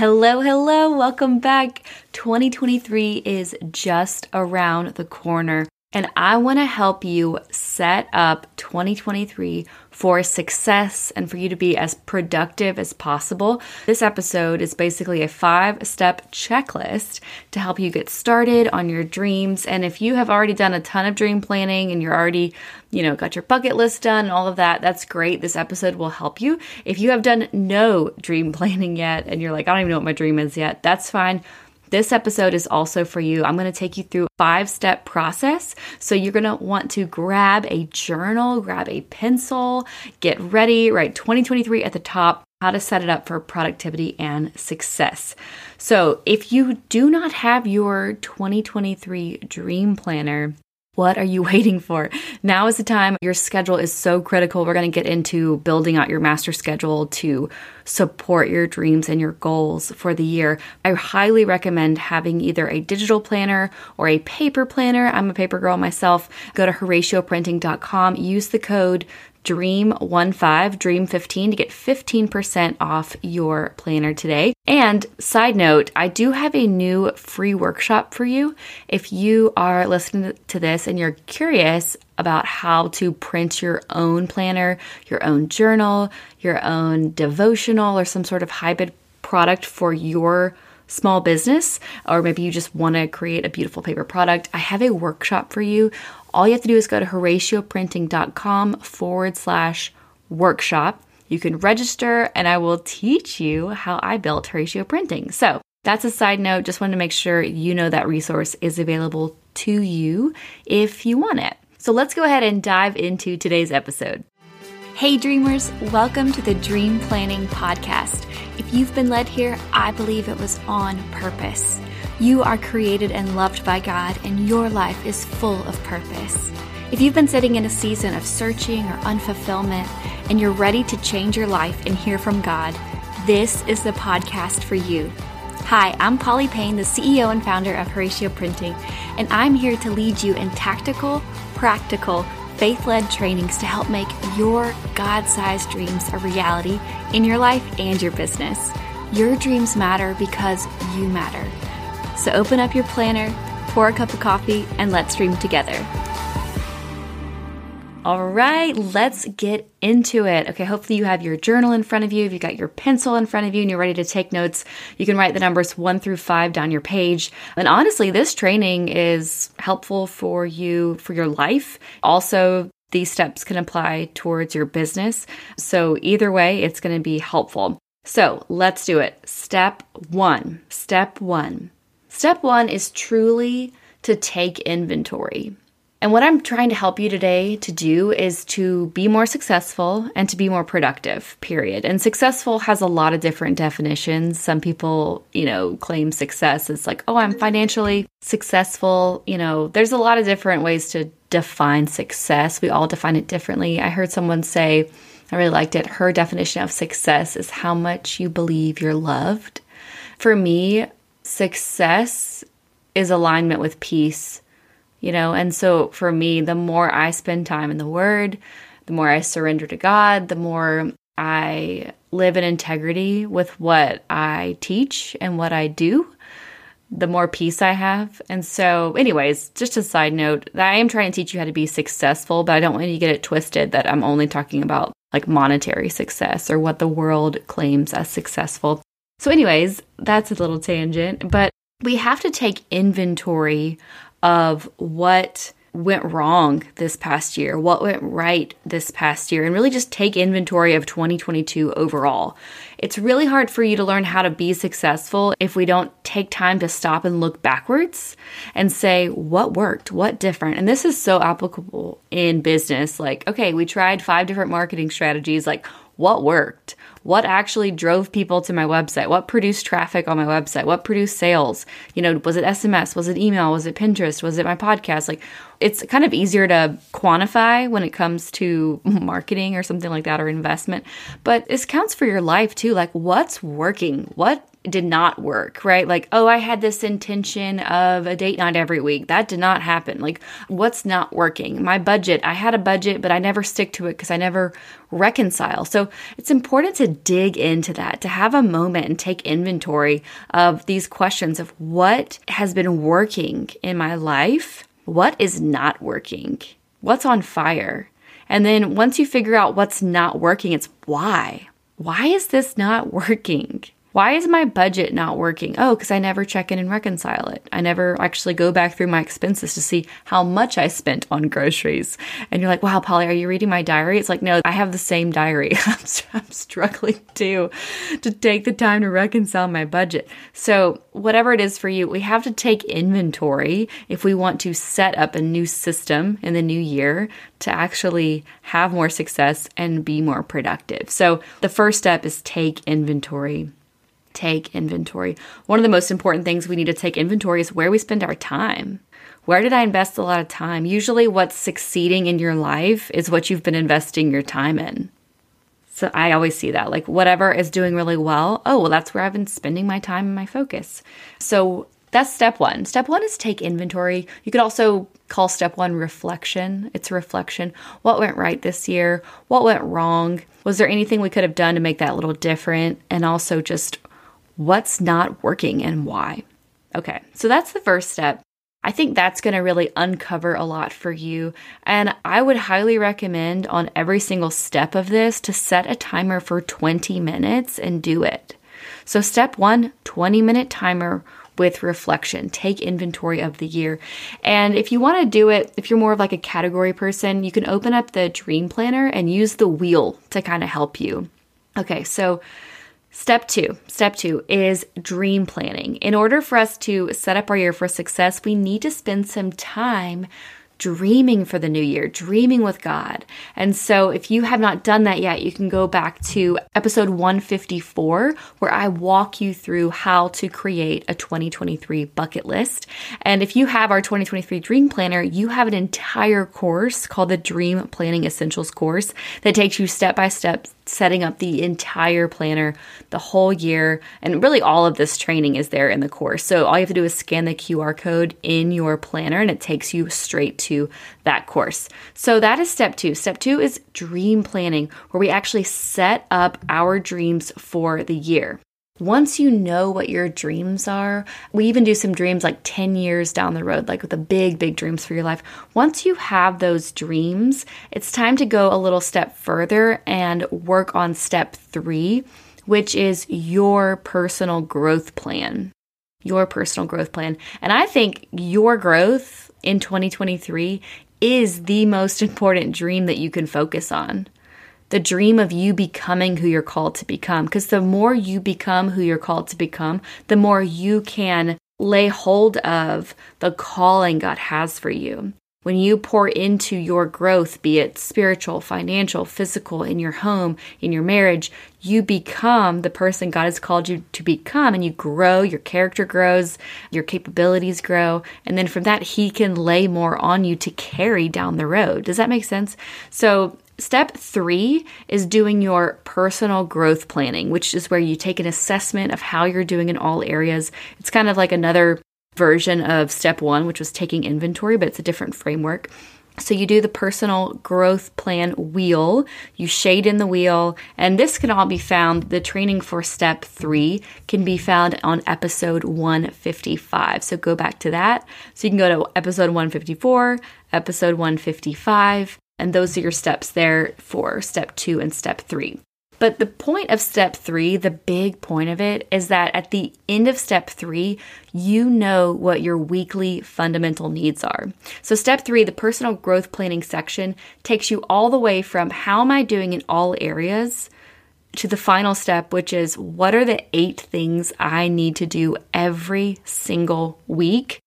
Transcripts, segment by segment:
Hello, hello, welcome back. 2023 is just around the corner, and I want to help you set up 2023 for success and for you to be as productive as possible. This episode is basically a five step checklist to help you get started on your dreams. And if you have already done a ton of dream planning and you're already, you know, got your bucket list done and all of that, that's great. This episode will help you. If you have done no dream planning yet and you're like, I don't even know what my dream is yet, that's fine this episode is also for you. I'm going to take you through a five step process. So you're going to want to grab a journal, grab a pencil, get ready, write 2023 at the top, how to set it up for productivity and success. So if you do not have your 2023 dream planner, what are you waiting for? Now is the time. Your schedule is so critical. We're going to get into building out your master schedule to support your dreams and your goals for the year. I highly recommend having either a digital planner or a paper planner. I'm a paper girl myself. Go to HoracioPrinting.com, use the code dream15 dream 15 to get 15% off your planner today. And side note i do have a new free workshop for you. If you are listening to this and you're curious about how to print your own planner your own journal your own devotional or some sort of hybrid product for your small business, or maybe you just want to create a beautiful paper product, I have a workshop for you all you have to do is go to horacioprinting.com forward slash workshop. You can register and I will teach you how I built Horacio Printing. So that's a side note. Just wanted to make sure you know that resource is available to you if you want it. So let's go ahead and dive into today's episode. Hey, dreamers, welcome to the Dream Planning Podcast. If you've been led here, I believe it was on purpose. You are created and loved by God, and your life is full of purpose. If you've been sitting in a season of searching or unfulfillment, and you're ready to change your life and hear from God, this is the podcast for you. Hi, I'm Polly Payne, the CEO and founder of Horacio Printing, and I'm here to lead you in tactical, practical, faith led trainings to help make your God sized dreams a reality in your life and your business. Your dreams matter because you matter. So open up your planner, pour a cup of coffee, and let's dream together. All right, let's get into it. Okay, hopefully you have your journal in front of you. If you got your pencil in front of you and you're ready to take notes, you can write the numbers one through five down your page. And honestly, this training is helpful for you for your life. Also, these steps can apply towards your business. So, either way, it's going to be helpful. So, let's do it. Step one. Step one Step one is truly to take inventory. And what I'm trying to help you today to do is to be more successful and to be more productive, period. And successful has a lot of different definitions. Some people, you know, claim success as like, oh, I'm financially successful. You know, there's a lot of different ways to define success. We all define it differently. I heard someone say, I really liked it. Her definition of success is how much you believe you're loved. For me, success is alignment with peace, you know? And so for me, the more I spend time in the Word, the more I surrender to God, the more I live in integrity with what I teach and what I do, the more peace I have. And so, anyways, just a side note, I am trying to teach you how to be successful, but I don't want you to get it twisted that I'm only talking about like monetary success or what the world claims as successful. So, anyways, that's a little tangent, but we have to take inventory of what went wrong this past year, what went right this past year, and really just take inventory of 2022 overall. It's really hard for you to learn how to be successful if we don't take time to stop and look backwards and say, what worked, what different. And this is so applicable in business. Like, okay, we tried five different marketing strategies. Like, what worked? what actually drove people to my website, what produced traffic on my website, what produced sales. You know, was it SMS? Was it email? Was it Pinterest? Was it my podcast? Like, it's kind of easier to quantify when it comes to marketing or something like that or investment. But this counts for your life too. Like, what's working? What did not work, right? Like, oh, I had this intention of a date night every week. That did not happen. Like, what's not working? My budget, I had a budget, but I never stick to it because I never reconcile. So it's important to dig into that, to have a moment and take inventory of these questions of what has been working in my life, what is not working, what's on fire. And then once you figure out what's not working, it's why. Why is this not working? Why is my budget not working? Oh, because I never check in and reconcile it. I never actually go back through my expenses to see how much I spent on groceries. And you're like, wow, Polly, are you reading my diary? It's like, no, I have the same diary. I'm, I'm struggling too to take the time to reconcile my budget. So, whatever it is for you, we have to take inventory if we want to set up a new system in the new year to actually have more success and be more productive. So, the first step is take inventory take inventory. One of the most important things we need to take inventory is where we spend our time. Where did I invest a lot of time? Usually, what's succeeding in your life is what you've been investing your time in. So I always see that. Like, whatever is doing really well, oh, well, that's where I've been spending my time and my focus. So that's step one. Step one is take inventory. You could also call step one reflection. It's a reflection. What went right this year? What went wrong? Was there anything we could have done to make that a little different? And also just what's not working and why. Okay, so that's the first step. I think that's going to really uncover a lot for you. And I would highly recommend on every single step of this to set a timer for 20 minutes and do it. So, step one 20 minute timer with reflection. Take inventory of the year. And if you want to do it, if you're more of like a category person, you can open up the dream planner and use the wheel to kind of help you. Okay, so Step two, step two is dream planning. In order for us to set up our year for success, we need to spend some time dreaming for the new year, dreaming with God. And so, if you have not done that yet, you can go back to episode 154, where I walk you through how to create a 2023 bucket list. And if you have our 2023 Dream Planner, you have an entire course called the Dream Planning Essentials course that takes you step by step setting up the entire planner the whole year. And really, all of this training is there in the course. So, all you have to do is scan the QR code in your planner and it takes you straight to that course. So, that is step two. Step two is dream planning, where we actually set up our dreams for the year. Once you know what your dreams are, we even do some dreams like 10 years down the road, like with the big, big dreams for your life. Once you have those dreams, it's time to go a little step further and work on step three, which is your personal growth plan. Your personal growth plan. And I think your growth in 2023 is the most important dream that you can focus on the dream of you becoming who you're called to become. Because the more you become who you're called to become, the more you can lay hold of the calling God has for you. When you pour into your growth, be it spiritual, financial, physical, in your home, in your marriage, you become the person God has called you to become and you grow, your character grows, your capabilities grow. And then from that, He can lay more on you to carry down the road. Does that make sense? So Step three is doing your personal growth planning, which is where you take an assessment of how you're doing in all areas. It's kind of like another version of step one, which was taking inventory, but it's a different framework. So you do the personal growth plan wheel, you shade in the wheel, and this can all be found. The training for step three can be found on episode 155. So go back to that. So you can go to episode 154, episode 155, and those are your steps there for step two and step three. But the point of step three, the big point of it, is that at the end of step three, you know what your weekly fundamental needs are. So, step three, the personal growth planning section, takes you all the way from how am I doing in all areas to the final step, which is what are the eight things I need to do every single week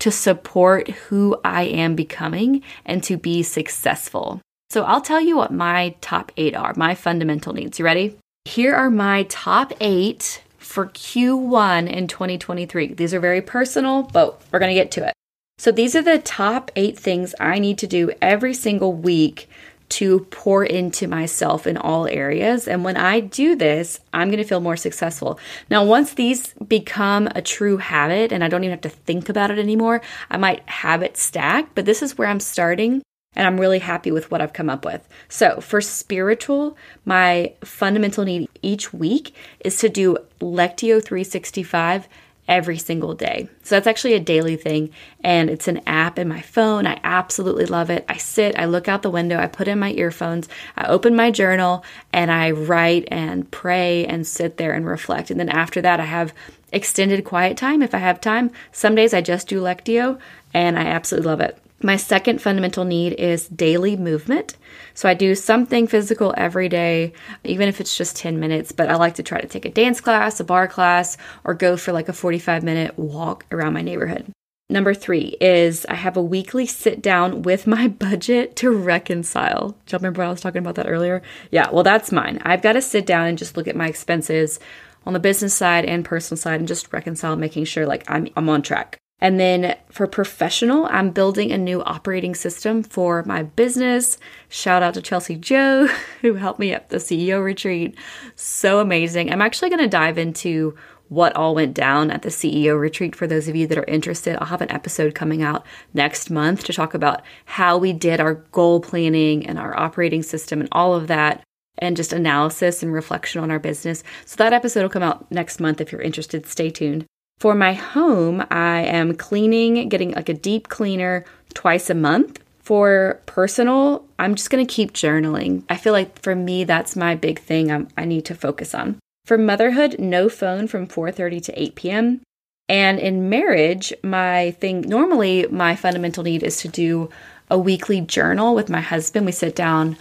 to support who I am becoming and to be successful. So I'll tell you what my top eight are, my fundamental needs. You ready? Here are my top eight for Q1 in 2023. These are very personal, but we're going to get to it. So these are the top eight things I need to do every single week to pour into myself in all areas. And when I do this, I'm going to feel more successful. Now, once these become a true habit and I don't even have to think about it anymore, I might habit stack, but this is where I'm starting. and I'm really happy with what I've come up with. So, for spiritual, my fundamental need each week is to do Lectio 365 every single day. So that's actually a daily thing and it's an app in my phone. I absolutely love it. I sit, I look out the window, I put in my earphones, I open my journal and I write and pray and sit there and reflect. And then after that, I have extended quiet time if I have time. Some days I just do Lectio and I absolutely love it. My second fundamental need is daily movement. So I do something physical every day, even if it's just 10 minutes, but I like to try to take a dance class, a barre class, or go for like a 45 minute walk around my neighborhood. Number three is I have a weekly sit down with my budget to reconcile. Do you remember I was talking about that earlier? Yeah, well, that's mine. I've got to sit down and just look at my expenses on the business side and personal side and just reconcile, making sure like I'm, I'm on track. And then for professional, I'm building a new operating system for my business. Shout out to Chelsea Joe, who helped me at the CEO retreat. So amazing. I'm actually going to dive into what all went down at the CEO retreat for those of you that are interested. I'll have an episode coming out next month to talk about how we did our goal planning and our operating system and all of that and just analysis and reflection on our business. So that episode will come out next month if you're interested. Stay tuned. For my home, I am cleaning, getting like a deep cleaner twice a month. For personal, I'm just going to keep journaling. I feel like for me, that's my big thing I'm, i need to focus on. For motherhood, no phone from 4:30 to 8 p.m. And in marriage, my thing normally my fundamental need is to do a weekly journal with my husband. We sit down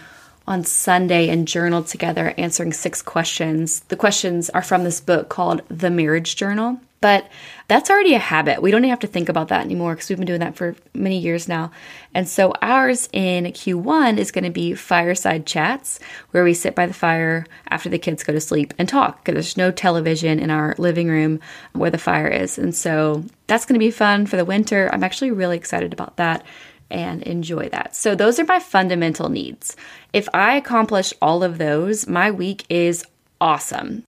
on Sunday and journal together, answering six questions. The questions are from this book called The Marriage Journal. But that's already a habit. We don't even have to think about that anymore because we've been doing that for many years now. And so ours in Q1 is going to be fireside chats where we sit by the fire after the kids go to sleep and talk because there's no television in our living room where the fire is. And so that's going to be fun for the winter. I'm actually really excited about that and enjoy that. So, those are my fundamental needs. If I accomplish all of those, my week is awesome.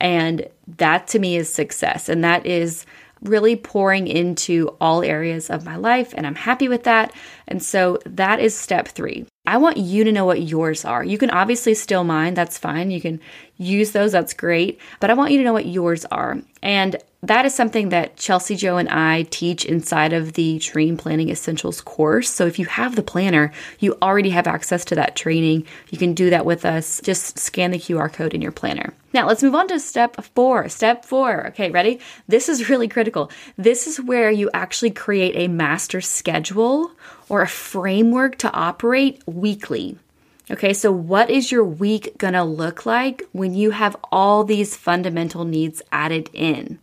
And that to me is success. And that is really pouring into all areas of my life. And I'm happy with that. And so that is step three. I want you to know what yours are. You can obviously steal mine, that's fine. You can use those, that's great. But I want you to know what yours are. And that is something that Chelsea Joe and I teach inside of the Dream Planning Essentials course. So if you have the planner, you already have access to that training. You can do that with us. Just scan the QR code in your planner. Now let's move on to step four. Step four. Okay, ready? This is really critical. This is where you actually create a master schedule or a framework to operate weekly. Okay, so what is your week gonna look like when you have all these fundamental needs added in?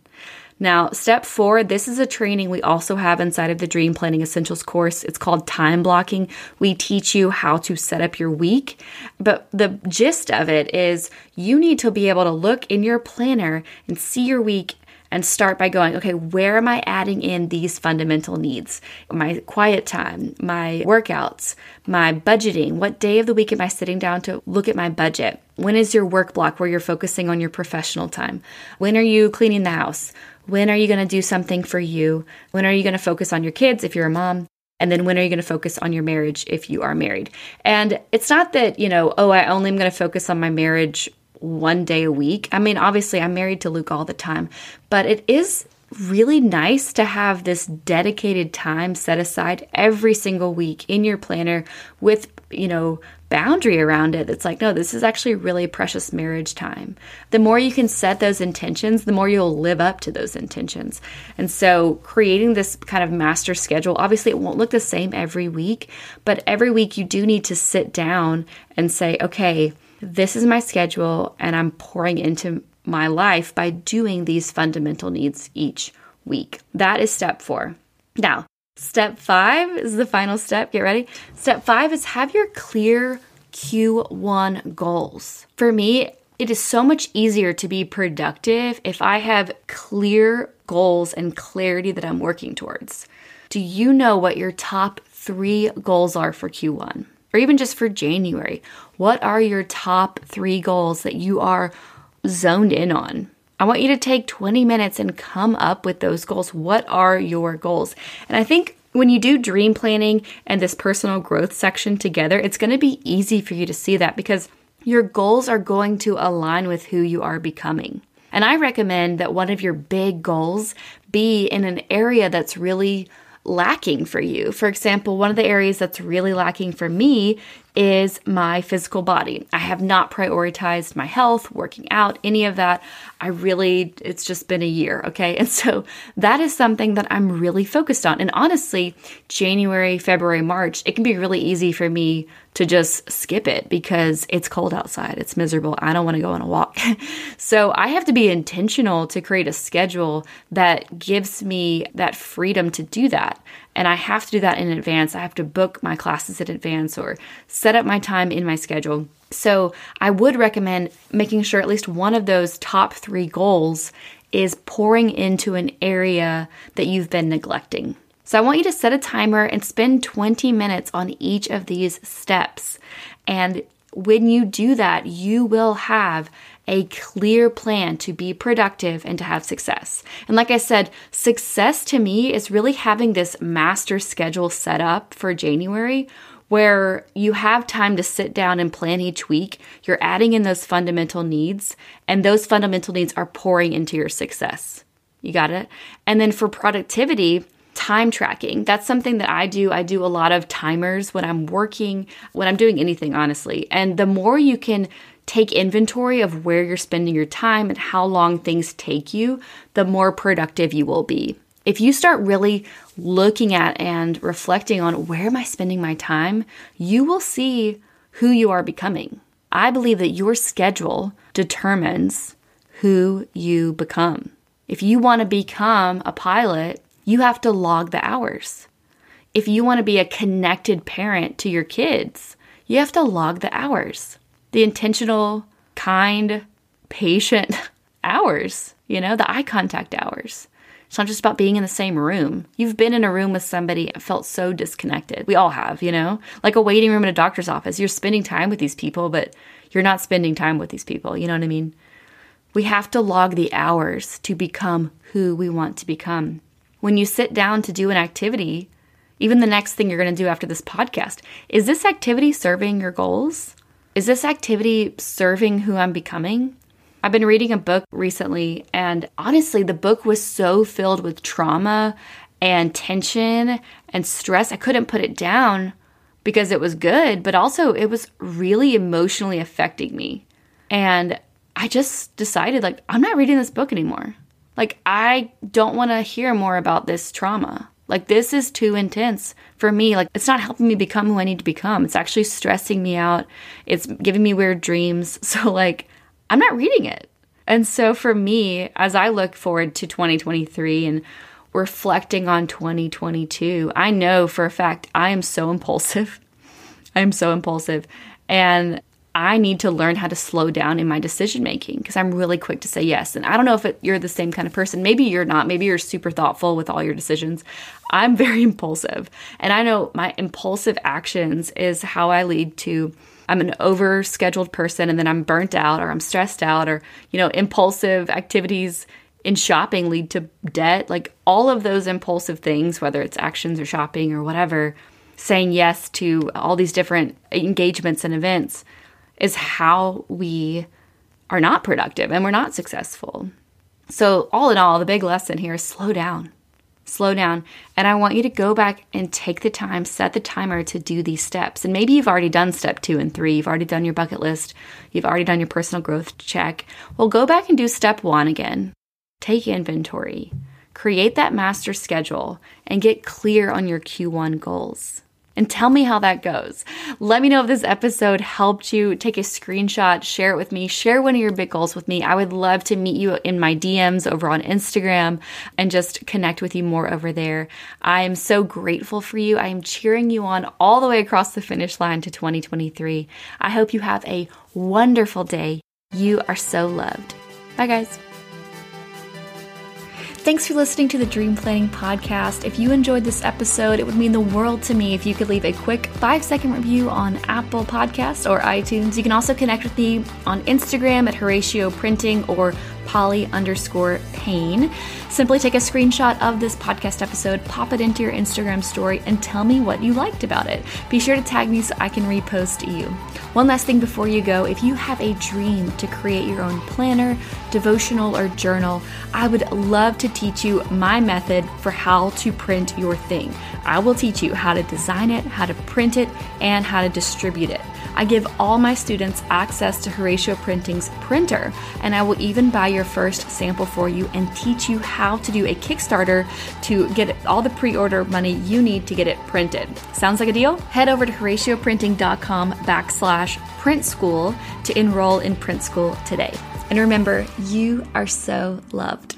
Now, step four, this is a training we also have inside of the Dream Planning Essentials course. It's called time blocking. We teach you how to set up your week. But the gist of it is you need to be able to look in your planner and see your week and start by going, okay, where am I adding in these fundamental needs? My quiet time, my workouts, my budgeting. What day of the week am I sitting down to look at my budget? When is your work block where you're focusing on your professional time? When are you cleaning the house? When are you going to do something for you? When are you going to focus on your kids if you're a mom? And then when are you going to focus on your marriage if you are married? And it's not that, you know, oh, I only am going to focus on my marriage one day a week. I mean, obviously, I'm married to Luke all the time, but it is really nice to have this dedicated time set aside every single week in your planner with, you know, boundary around it. It's like, no, this is actually really precious marriage time. The more you can set those intentions, the more you'll live up to those intentions. And so, creating this kind of master schedule, obviously, it won't look the same every week, but every week you do need to sit down and say, okay, this is my schedule, and I'm pouring into my life by doing these fundamental needs each week. That is step four. Now, Step five is the final step. Get ready. Step five is have your clear Q1 goals. For me, it is so much easier to be productive if I have clear goals and clarity that I'm working towards. Do you know what your top three goals are for Q1? Or even just for January? What are your top three goals that you are zoned in on? I want you to take 20 minutes and come up with those goals. What are your goals? And I think When you do dream planning and this personal growth section together, it's going to be easy for you to see that because your goals are going to align with who you are becoming. And I recommend that one of your big goals be in an area that's really lacking for you. For example, one of the areas that's really lacking for me is my physical body. I have not prioritized my health, working out, any of that. I really, it's just been a year, okay? And so that is something that I'm really focused on. And honestly, January, February, March, it can be really easy for me to just skip it because it's cold outside, it's miserable. I don't want to go on a walk. so I have to be intentional to create a schedule that gives me that freedom to do that. And I have to do that in advance. I have to book my classes in advance or set up my time in my schedule. So I would recommend making sure at least one of those top three goals is pouring into an area that you've been neglecting. So I want you to set a timer and spend 20 minutes on each of these steps. And when you do that, you will have a clear plan to be productive and to have success. And like I said, success to me is really having this master schedule set up for January where you have time to sit down and plan each week. You're adding in those fundamental needs, and those fundamental needs are pouring into your success. You got it? And then for productivity, time tracking. That's something that I do. I do a lot of timers when I'm working, when I'm doing anything, honestly. And the more you can take inventory of where you're spending your time and how long things take you, the more productive you will be. If you start really looking at and reflecting on where am I spending my time, you will see who you are becoming. I believe that your schedule determines who you become. If you want to become a pilot, you have to log the hours. If you want to be a connected parent to your kids, you have to log the hours the intentional, kind, patient hours, you know, the eye contact hours. It's not just about being in the same room. You've been in a room with somebody and felt so disconnected. We all have, you know? Like a waiting room in a doctor's office. You're spending time with these people, but you're not spending time with these people. You know what I mean? We have to log the hours to become who we want to become. When you sit down to do an activity, even the next thing you're going to do after this podcast, is this activity serving your goals? Is this activity serving who I'm becoming? I've been reading a book recently, and honestly, the book was so filled with trauma and tension and stress. I couldn't put it down because it was good, but also it was really emotionally affecting me. And I just decided, like, I'm not reading this book anymore. Like, I don't want to hear more about this trauma. Like, this is too intense for me. Like, it's not helping me become who I need to become. It's actually stressing me out. It's giving me weird dreams. So, like, I'm not reading it. And so, for me, as I look forward to 2023 and reflecting on 2022, I know for a fact I am so impulsive. I am so impulsive. And I need to learn how to slow down in my decision making because I'm really quick to say yes. And I don't know if it, you're the same kind of person. Maybe you're not. Maybe you're super thoughtful with all your decisions. I'm very impulsive. And I know my impulsive actions is how I lead to I'm an over scheduled person and then I'm burnt out or I'm stressed out or, you know, impulsive activities in shopping lead to debt. Like all of those impulsive things, whether it's actions or shopping or whatever, saying yes to all these different engagements and events is how we are not productive and we're not successful. So, all in all, the big lesson here is slow down. Slow down. And I want you to go back and take the time, set the timer to do these steps. And maybe you've already done step two and three. You've already done your bucket list. You've already done your personal growth check. Well, go back and do step one again. Take inventory, create that master schedule, and get clear on your Q1 goals and tell me how that goes. Let me know if this episode helped you. Take a screenshot, share it with me, share one of your big goals with me. I would love to meet you in my DMs over on Instagram and just connect with you more over there. I am so grateful for you. I am cheering you on all the way across the finish line to 2023. I hope you have a wonderful day. You are so loved. Bye, guys. Thanks for listening to the Dream Planning Podcast. If you enjoyed this episode, it would mean the world to me if you could leave a quick five second review on Apple Podcasts or iTunes. You can also connect with me on Instagram at Horacio Printing or Polly underscore Payne. Simply take a screenshot of this podcast episode, pop it into your Instagram story, and tell me what you liked about it. Be sure to tag me so I can repost you. One last thing before you go if you have a dream to create your own planner, devotional, or journal, I would love to teach you my method for how to print your thing. I will teach you how to design it, how to print it, and how to distribute it. I give all my students access to Horacio Printing's printer, and I will even buy your first sample for you and teach you how to do a Kickstarter to get all the pre order money you need to get it printed. Sounds like a deal? Head over to HoracioPrinting.com backslash print school to enroll in print school today. And remember, you are so loved.